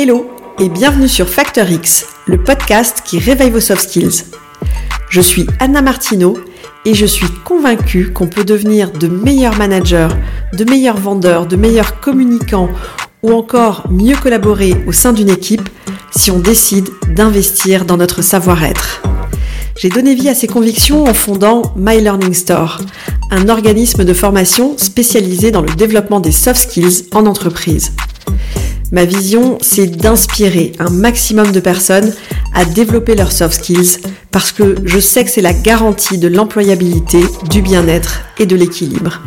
Hello et bienvenue sur Factor X, le podcast qui réveille vos soft skills. Je suis Anna Martineau et je suis convaincue qu'on peut devenir de meilleurs managers, de meilleurs vendeurs, de meilleurs communicants ou encore mieux collaborer au sein d'une équipe si on décide d'investir dans notre savoir-être. J'ai donné vie à ces convictions en fondant My Learning Store, un organisme de formation spécialisé dans le développement des soft skills en entreprise. Ma vision, c'est d'inspirer un maximum de personnes à développer leurs soft skills parce que je sais que c'est la garantie de l'employabilité, du bien-être et de l'équilibre.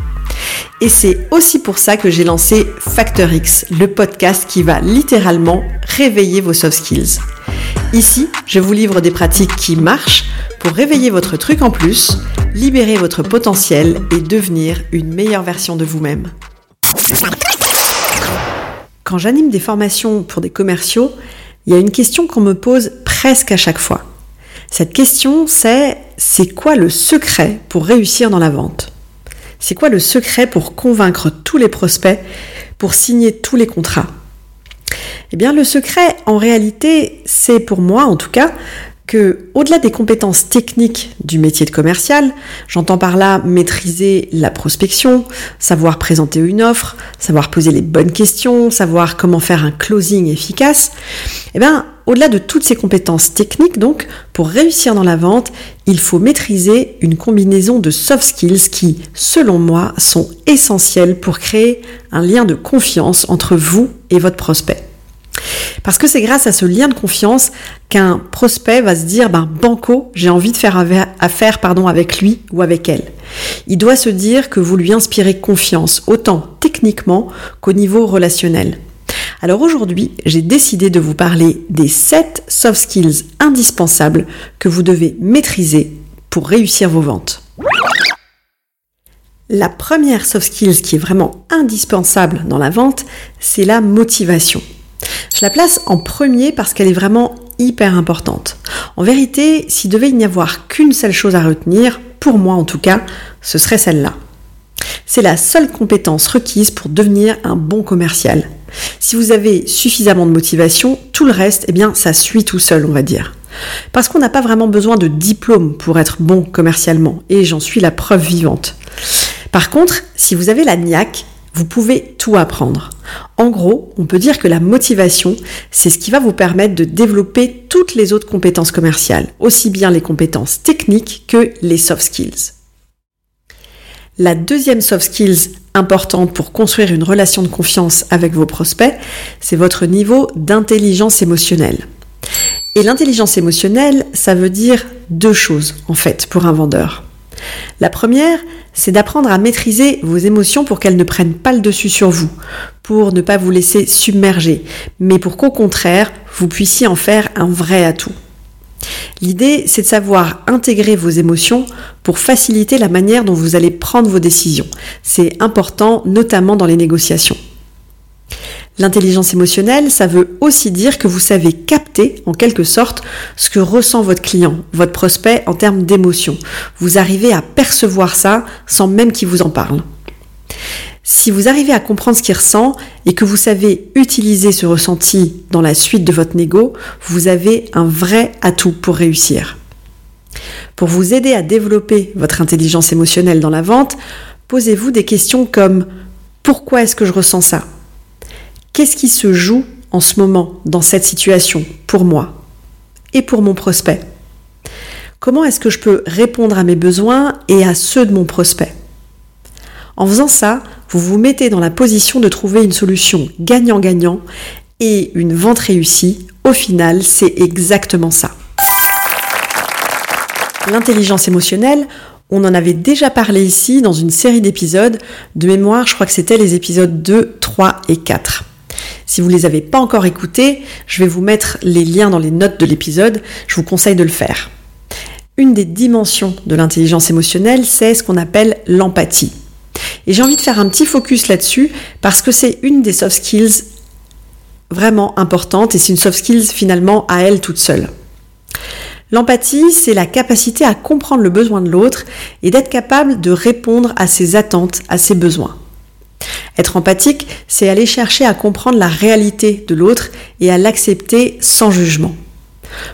Et c'est aussi pour ça que j'ai lancé Factor X, le podcast qui va littéralement réveiller vos soft skills. Ici, je vous livre des pratiques qui marchent pour réveiller votre truc en plus, libérer votre potentiel et devenir une meilleure version de vous-même. J'anime des formations pour des commerciaux, il y a une question qu'on me pose presque à chaque fois. Cette question, c'est c'est quoi le secret pour réussir dans la vente? C'est quoi le secret pour convaincre tous les prospects, pour signer tous les contrats? Eh bien, le secret, en réalité, c'est pour moi, en tout cas, que, au-delà des compétences techniques du métier de commercial, j'entends par là maîtriser la prospection, savoir présenter une offre, savoir poser les bonnes questions, savoir comment faire un closing efficace, eh bien, au-delà de toutes ces compétences techniques, donc, pour réussir dans la vente, il faut maîtriser une combinaison de soft skills qui, selon moi, sont essentiels pour créer un lien de confiance entre vous et votre prospect. Parce que c'est grâce à ce lien de confiance qu'un prospect va se dire, ben, banco, j'ai envie de faire affaire, pardon, avec lui ou avec elle. Il doit se dire que vous lui inspirez confiance, autant techniquement qu'au niveau relationnel. Alors aujourd'hui, j'ai décidé de vous parler des 7 soft skills indispensables que vous devez maîtriser pour réussir vos ventes. La première soft skills qui est vraiment indispensable dans la vente, c'est la motivation. Je la place en premier parce qu'elle est vraiment hyper importante. En vérité, s'il devait n'y avoir qu'une seule chose à retenir, pour moi en tout cas, ce serait celle-là. C'est la seule compétence requise pour devenir un bon commercial. Si vous avez suffisamment de motivation, tout le reste, eh bien, ça suit tout seul, on va dire. Parce qu'on n'a pas vraiment besoin de diplôme pour être bon commercialement, et j'en suis la preuve vivante. Par contre, si vous avez la niaque, vous pouvez tout apprendre. En gros, on peut dire que la motivation, c'est ce qui va vous permettre de développer toutes les autres compétences commerciales, aussi bien les compétences techniques que les soft skills. La deuxième soft skills importante pour construire une relation de confiance avec vos prospects, c'est votre niveau d'intelligence émotionnelle. Et l'intelligence émotionnelle, ça veut dire deux choses, en fait, pour un vendeur. La première, c'est d'apprendre à maîtriser vos émotions pour qu'elles ne prennent pas le dessus sur vous, pour ne pas vous laisser submerger, mais pour qu'au contraire, vous puissiez en faire un vrai atout. L'idée, c'est de savoir intégrer vos émotions pour faciliter la manière dont vous allez prendre vos décisions. C'est important, notamment dans les négociations. L'intelligence émotionnelle, ça veut aussi dire que vous savez capter en quelque sorte ce que ressent votre client, votre prospect en termes d'émotion. Vous arrivez à percevoir ça sans même qu'il vous en parle. Si vous arrivez à comprendre ce qu'il ressent et que vous savez utiliser ce ressenti dans la suite de votre négo, vous avez un vrai atout pour réussir. Pour vous aider à développer votre intelligence émotionnelle dans la vente, posez-vous des questions comme pourquoi est-ce que je ressens ça? Qu'est-ce qui se joue en ce moment dans cette situation pour moi et pour mon prospect? Comment est-ce que je peux répondre à mes besoins et à ceux de mon prospect? En faisant ça, vous vous mettez dans la position de trouver une solution gagnant-gagnant et une vente réussie. Au final, c'est exactement ça. L'intelligence émotionnelle, on en avait déjà parlé ici dans une série d'épisodes. De mémoire, je crois que c'était les épisodes 2, 3 et 4. Si vous ne les avez pas encore écoutés, je vais vous mettre les liens dans les notes de l'épisode, je vous conseille de le faire. Une des dimensions de l'intelligence émotionnelle, c'est ce qu'on appelle l'empathie. Et j'ai envie de faire un petit focus là-dessus parce que c'est une des soft skills vraiment importantes et c'est une soft skills finalement à elle toute seule. L'empathie, c'est la capacité à comprendre le besoin de l'autre et d'être capable de répondre à ses attentes, à ses besoins. Être empathique, c'est aller chercher à comprendre la réalité de l'autre et à l'accepter sans jugement.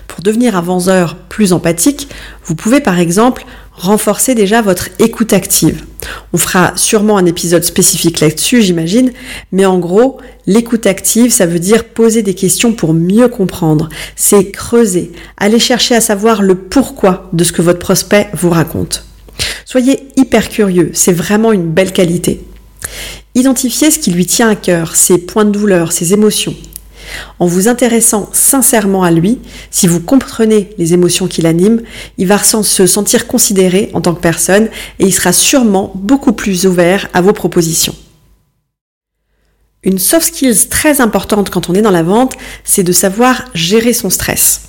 Pour devenir vendeur plus empathique, vous pouvez par exemple renforcer déjà votre écoute active. On fera sûrement un épisode spécifique là-dessus, j'imagine, mais en gros, l'écoute active, ça veut dire poser des questions pour mieux comprendre. C'est creuser, aller chercher à savoir le pourquoi de ce que votre prospect vous raconte. Soyez hyper curieux, c'est vraiment une belle qualité. Identifiez ce qui lui tient à cœur, ses points de douleur, ses émotions. En vous intéressant sincèrement à lui, si vous comprenez les émotions qui l'animent, il va se sentir considéré en tant que personne et il sera sûrement beaucoup plus ouvert à vos propositions. Une soft skills très importante quand on est dans la vente, c'est de savoir gérer son stress.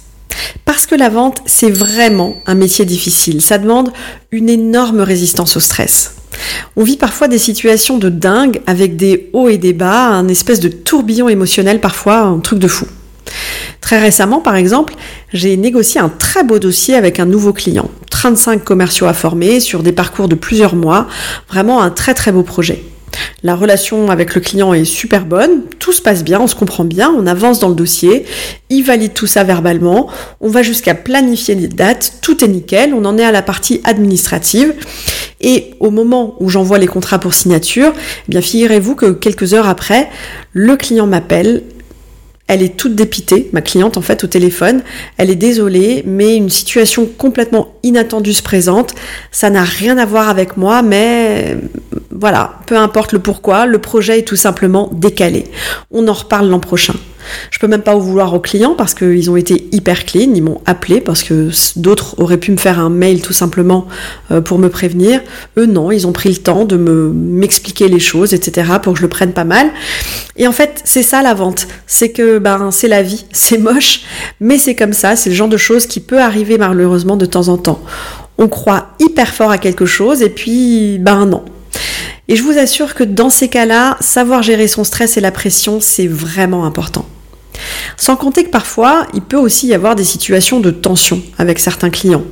Parce que la vente, c'est vraiment un métier difficile. Ça demande une énorme résistance au stress. On vit parfois des situations de dingue avec des hauts et des bas, un espèce de tourbillon émotionnel parfois, un truc de fou. Très récemment, par exemple, j'ai négocié un très beau dossier avec un nouveau client. 35 commerciaux à former sur des parcours de plusieurs mois. Vraiment un très très beau projet. La relation avec le client est super bonne, tout se passe bien, on se comprend bien, on avance dans le dossier, il valide tout ça verbalement, on va jusqu'à planifier les dates, tout est nickel, on en est à la partie administrative. Et au moment où j'envoie les contrats pour signature, eh bien figurez-vous que quelques heures après, le client m'appelle elle est toute dépitée, ma cliente en fait au téléphone. Elle est désolée, mais une situation complètement inattendue se présente. Ça n'a rien à voir avec moi, mais voilà, peu importe le pourquoi, le projet est tout simplement décalé. On en reparle l'an prochain. Je peux même pas vous vouloir aux clients parce qu'ils ont été hyper clean, ils m'ont appelé parce que d'autres auraient pu me faire un mail tout simplement euh, pour me prévenir. Eux non, ils ont pris le temps de me m'expliquer les choses, etc. pour que je le prenne pas mal. Et en fait, c'est ça la vente, c'est que ben c'est la vie, c'est moche, mais c'est comme ça, c'est le genre de choses qui peut arriver malheureusement de temps en temps. On croit hyper fort à quelque chose et puis ben non, et je vous assure que dans ces cas-là, savoir gérer son stress et la pression, c'est vraiment important. Sans compter que parfois, il peut aussi y avoir des situations de tension avec certains clients.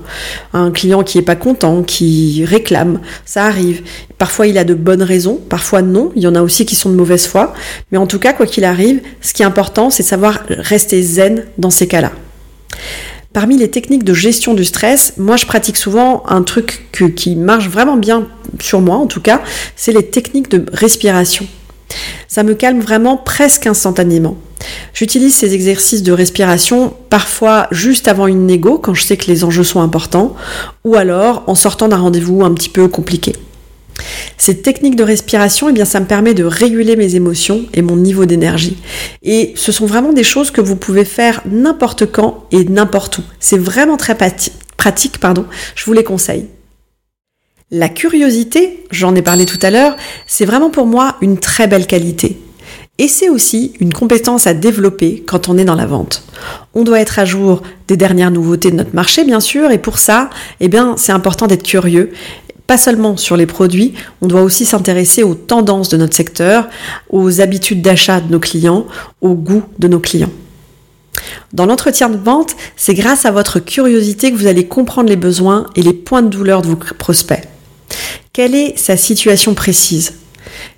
Un client qui n'est pas content, qui réclame, ça arrive. Parfois, il a de bonnes raisons, parfois non. Il y en a aussi qui sont de mauvaise foi. Mais en tout cas, quoi qu'il arrive, ce qui est important, c'est savoir rester zen dans ces cas-là. Parmi les techniques de gestion du stress, moi je pratique souvent un truc qui marche vraiment bien sur moi en tout cas, c'est les techniques de respiration. Ça me calme vraiment presque instantanément. J'utilise ces exercices de respiration parfois juste avant une négo quand je sais que les enjeux sont importants ou alors en sortant d'un rendez-vous un petit peu compliqué. Cette technique de respiration, eh ça me permet de réguler mes émotions et mon niveau d'énergie. Et ce sont vraiment des choses que vous pouvez faire n'importe quand et n'importe où. C'est vraiment très pratique, pardon. Je vous les conseille. La curiosité, j'en ai parlé tout à l'heure, c'est vraiment pour moi une très belle qualité. Et c'est aussi une compétence à développer quand on est dans la vente. On doit être à jour des dernières nouveautés de notre marché, bien sûr, et pour ça, eh bien, c'est important d'être curieux pas seulement sur les produits, on doit aussi s'intéresser aux tendances de notre secteur, aux habitudes d'achat de nos clients, aux goûts de nos clients. Dans l'entretien de vente, c'est grâce à votre curiosité que vous allez comprendre les besoins et les points de douleur de vos prospects. Quelle est sa situation précise?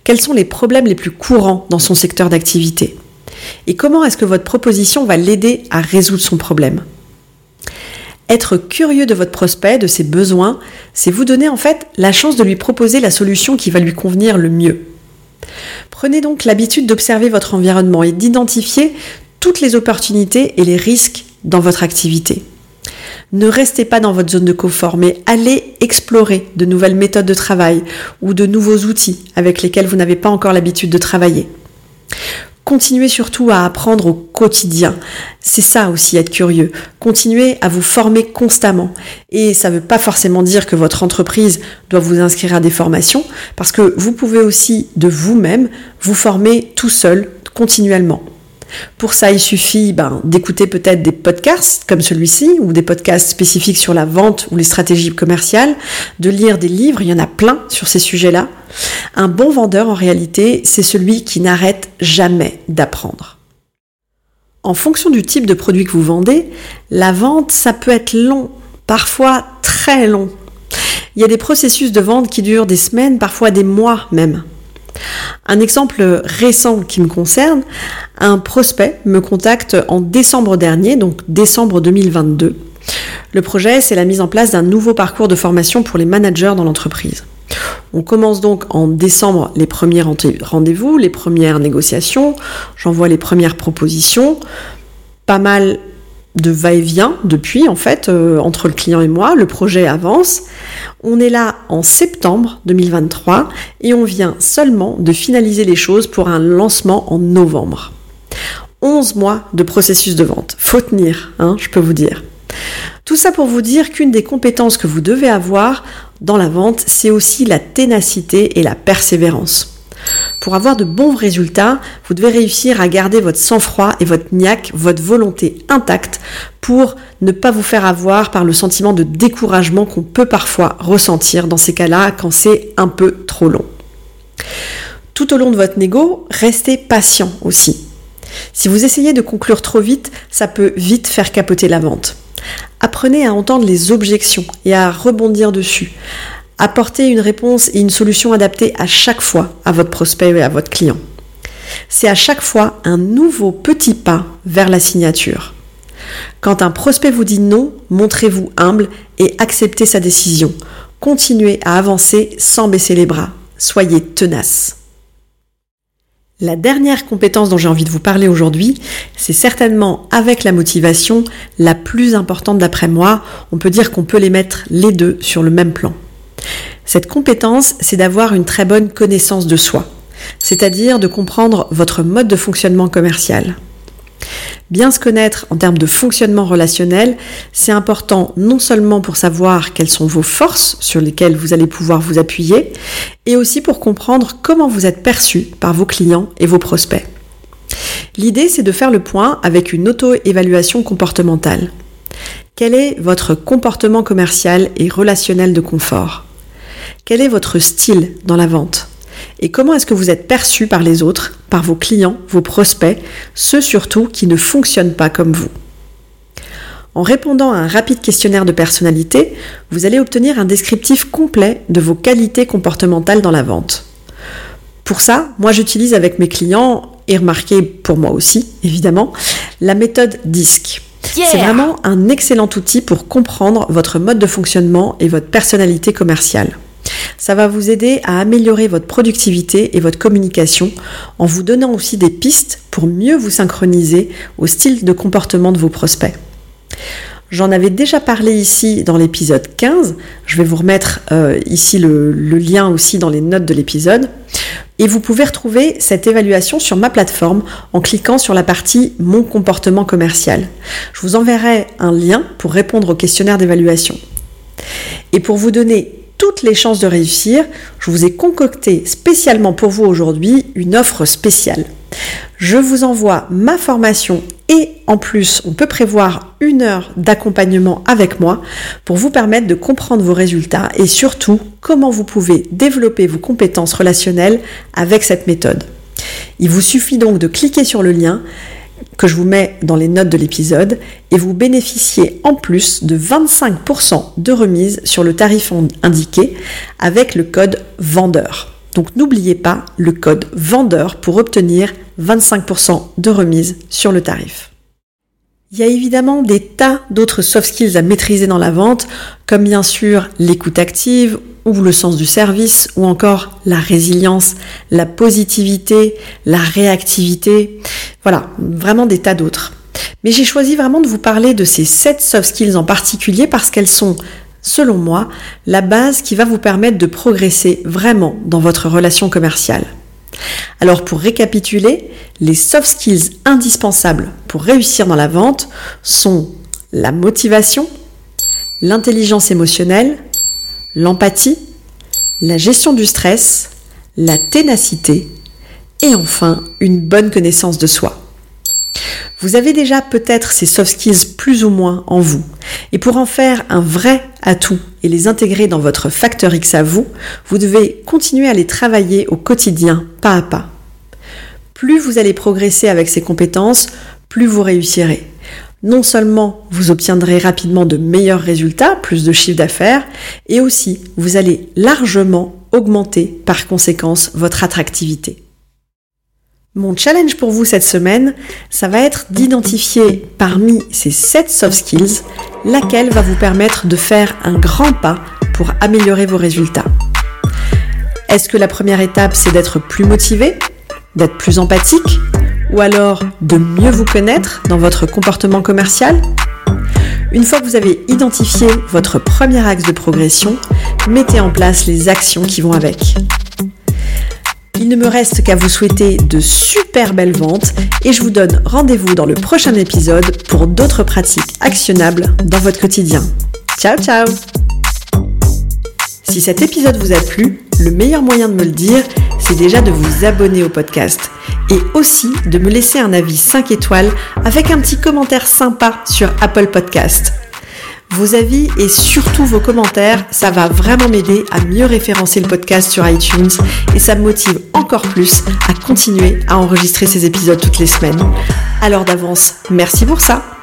Quels sont les problèmes les plus courants dans son secteur d'activité? Et comment est-ce que votre proposition va l'aider à résoudre son problème? Être curieux de votre prospect, de ses besoins, c'est vous donner en fait la chance de lui proposer la solution qui va lui convenir le mieux. Prenez donc l'habitude d'observer votre environnement et d'identifier toutes les opportunités et les risques dans votre activité. Ne restez pas dans votre zone de confort, mais allez explorer de nouvelles méthodes de travail ou de nouveaux outils avec lesquels vous n'avez pas encore l'habitude de travailler. Continuez surtout à apprendre au quotidien. C'est ça aussi être curieux. Continuez à vous former constamment. Et ça ne veut pas forcément dire que votre entreprise doit vous inscrire à des formations, parce que vous pouvez aussi de vous-même vous former tout seul, continuellement. Pour ça, il suffit ben, d'écouter peut-être des podcasts comme celui-ci, ou des podcasts spécifiques sur la vente ou les stratégies commerciales, de lire des livres, il y en a plein sur ces sujets-là. Un bon vendeur, en réalité, c'est celui qui n'arrête jamais d'apprendre. En fonction du type de produit que vous vendez, la vente, ça peut être long, parfois très long. Il y a des processus de vente qui durent des semaines, parfois des mois même. Un exemple récent qui me concerne, un prospect me contacte en décembre dernier, donc décembre 2022. Le projet, c'est la mise en place d'un nouveau parcours de formation pour les managers dans l'entreprise. On commence donc en décembre les premiers rendez-vous, les premières négociations, j'envoie les premières propositions, pas mal de va-et-vient depuis en fait euh, entre le client et moi, le projet avance. On est là en septembre 2023 et on vient seulement de finaliser les choses pour un lancement en novembre. 11 mois de processus de vente. Faut tenir, hein, je peux vous dire. Tout ça pour vous dire qu'une des compétences que vous devez avoir dans la vente, c'est aussi la ténacité et la persévérance. Pour avoir de bons résultats, vous devez réussir à garder votre sang-froid et votre niaque, votre volonté intacte pour ne pas vous faire avoir par le sentiment de découragement qu'on peut parfois ressentir dans ces cas-là quand c'est un peu trop long. Tout au long de votre négo, restez patient aussi. Si vous essayez de conclure trop vite, ça peut vite faire capoter la vente. Apprenez à entendre les objections et à rebondir dessus. Apportez une réponse et une solution adaptée à chaque fois à votre prospect et à votre client. C'est à chaque fois un nouveau petit pas vers la signature. Quand un prospect vous dit non, montrez-vous humble et acceptez sa décision. Continuez à avancer sans baisser les bras. Soyez tenace. La dernière compétence dont j'ai envie de vous parler aujourd'hui, c'est certainement avec la motivation la plus importante d'après moi. On peut dire qu'on peut les mettre les deux sur le même plan. Cette compétence, c'est d'avoir une très bonne connaissance de soi, c'est-à-dire de comprendre votre mode de fonctionnement commercial. Bien se connaître en termes de fonctionnement relationnel, c'est important non seulement pour savoir quelles sont vos forces sur lesquelles vous allez pouvoir vous appuyer, et aussi pour comprendre comment vous êtes perçu par vos clients et vos prospects. L'idée, c'est de faire le point avec une auto-évaluation comportementale. Quel est votre comportement commercial et relationnel de confort? Quel est votre style dans la vente? Et comment est-ce que vous êtes perçu par les autres, par vos clients, vos prospects, ceux surtout qui ne fonctionnent pas comme vous? En répondant à un rapide questionnaire de personnalité, vous allez obtenir un descriptif complet de vos qualités comportementales dans la vente. Pour ça, moi j'utilise avec mes clients, et remarquez pour moi aussi, évidemment, la méthode DISC. C'est vraiment un excellent outil pour comprendre votre mode de fonctionnement et votre personnalité commerciale. Ça va vous aider à améliorer votre productivité et votre communication en vous donnant aussi des pistes pour mieux vous synchroniser au style de comportement de vos prospects. J'en avais déjà parlé ici dans l'épisode 15. Je vais vous remettre euh, ici le, le, lien aussi dans les notes de l'épisode. Et vous pouvez retrouver cette évaluation sur ma plateforme en cliquant sur la partie Mon comportement commercial. Je vous enverrai un lien pour répondre au questionnaire d'évaluation. Et pour vous donner les chances de réussir, je vous ai concocté spécialement pour vous aujourd'hui une offre spéciale. Je vous envoie ma formation et en plus, on peut prévoir une heure d'accompagnement avec moi pour vous permettre de comprendre vos résultats et surtout comment vous pouvez développer vos compétences relationnelles avec cette méthode. Il vous suffit donc de cliquer sur le lien que je vous mets dans les notes de l'épisode et vous bénéficiez en plus de 25% de remise sur le tarif indiqué avec le code vendeur. Donc n'oubliez pas le code vendeur pour obtenir 25% de remise sur le tarif. Il y a évidemment des tas d'autres soft skills à maîtriser dans la vente, comme bien sûr l'écoute active ou le sens du service, ou encore la résilience, la positivité, la réactivité. Voilà, vraiment des tas d'autres. Mais j'ai choisi vraiment de vous parler de ces 7 soft skills en particulier parce qu'elles sont, selon moi, la base qui va vous permettre de progresser vraiment dans votre relation commerciale. Alors pour récapituler, les soft skills indispensables pour réussir dans la vente sont la motivation, l'intelligence émotionnelle, l'empathie, la gestion du stress, la ténacité et enfin une bonne connaissance de soi. Vous avez déjà peut-être ces soft skills plus ou moins en vous. Et pour en faire un vrai atout et les intégrer dans votre facteur X à vous, vous devez continuer à les travailler au quotidien, pas à pas. Plus vous allez progresser avec ces compétences, plus vous réussirez. Non seulement vous obtiendrez rapidement de meilleurs résultats, plus de chiffre d'affaires, et aussi vous allez largement augmenter par conséquence votre attractivité. Mon challenge pour vous cette semaine, ça va être d'identifier parmi ces 7 soft skills laquelle va vous permettre de faire un grand pas pour améliorer vos résultats. Est-ce que la première étape, c'est d'être plus motivé, d'être plus empathique, ou alors de mieux vous connaître dans votre comportement commercial? Une fois que vous avez identifié votre premier axe de progression, mettez en place les actions qui vont avec. Il ne me reste qu'à vous souhaiter de super belles ventes et je vous donne rendez-vous dans le prochain épisode pour d'autres pratiques actionnables dans votre quotidien. Ciao ciao Si cet épisode vous a plu, le meilleur moyen de me le dire, c'est déjà de vous abonner au podcast et aussi de me laisser un avis 5 étoiles avec un petit commentaire sympa sur Apple Podcast. Vos avis et surtout vos commentaires, ça va vraiment m'aider à mieux référencer le podcast sur iTunes et ça me motive encore plus à continuer à enregistrer ces épisodes toutes les semaines. Alors d'avance, merci pour ça.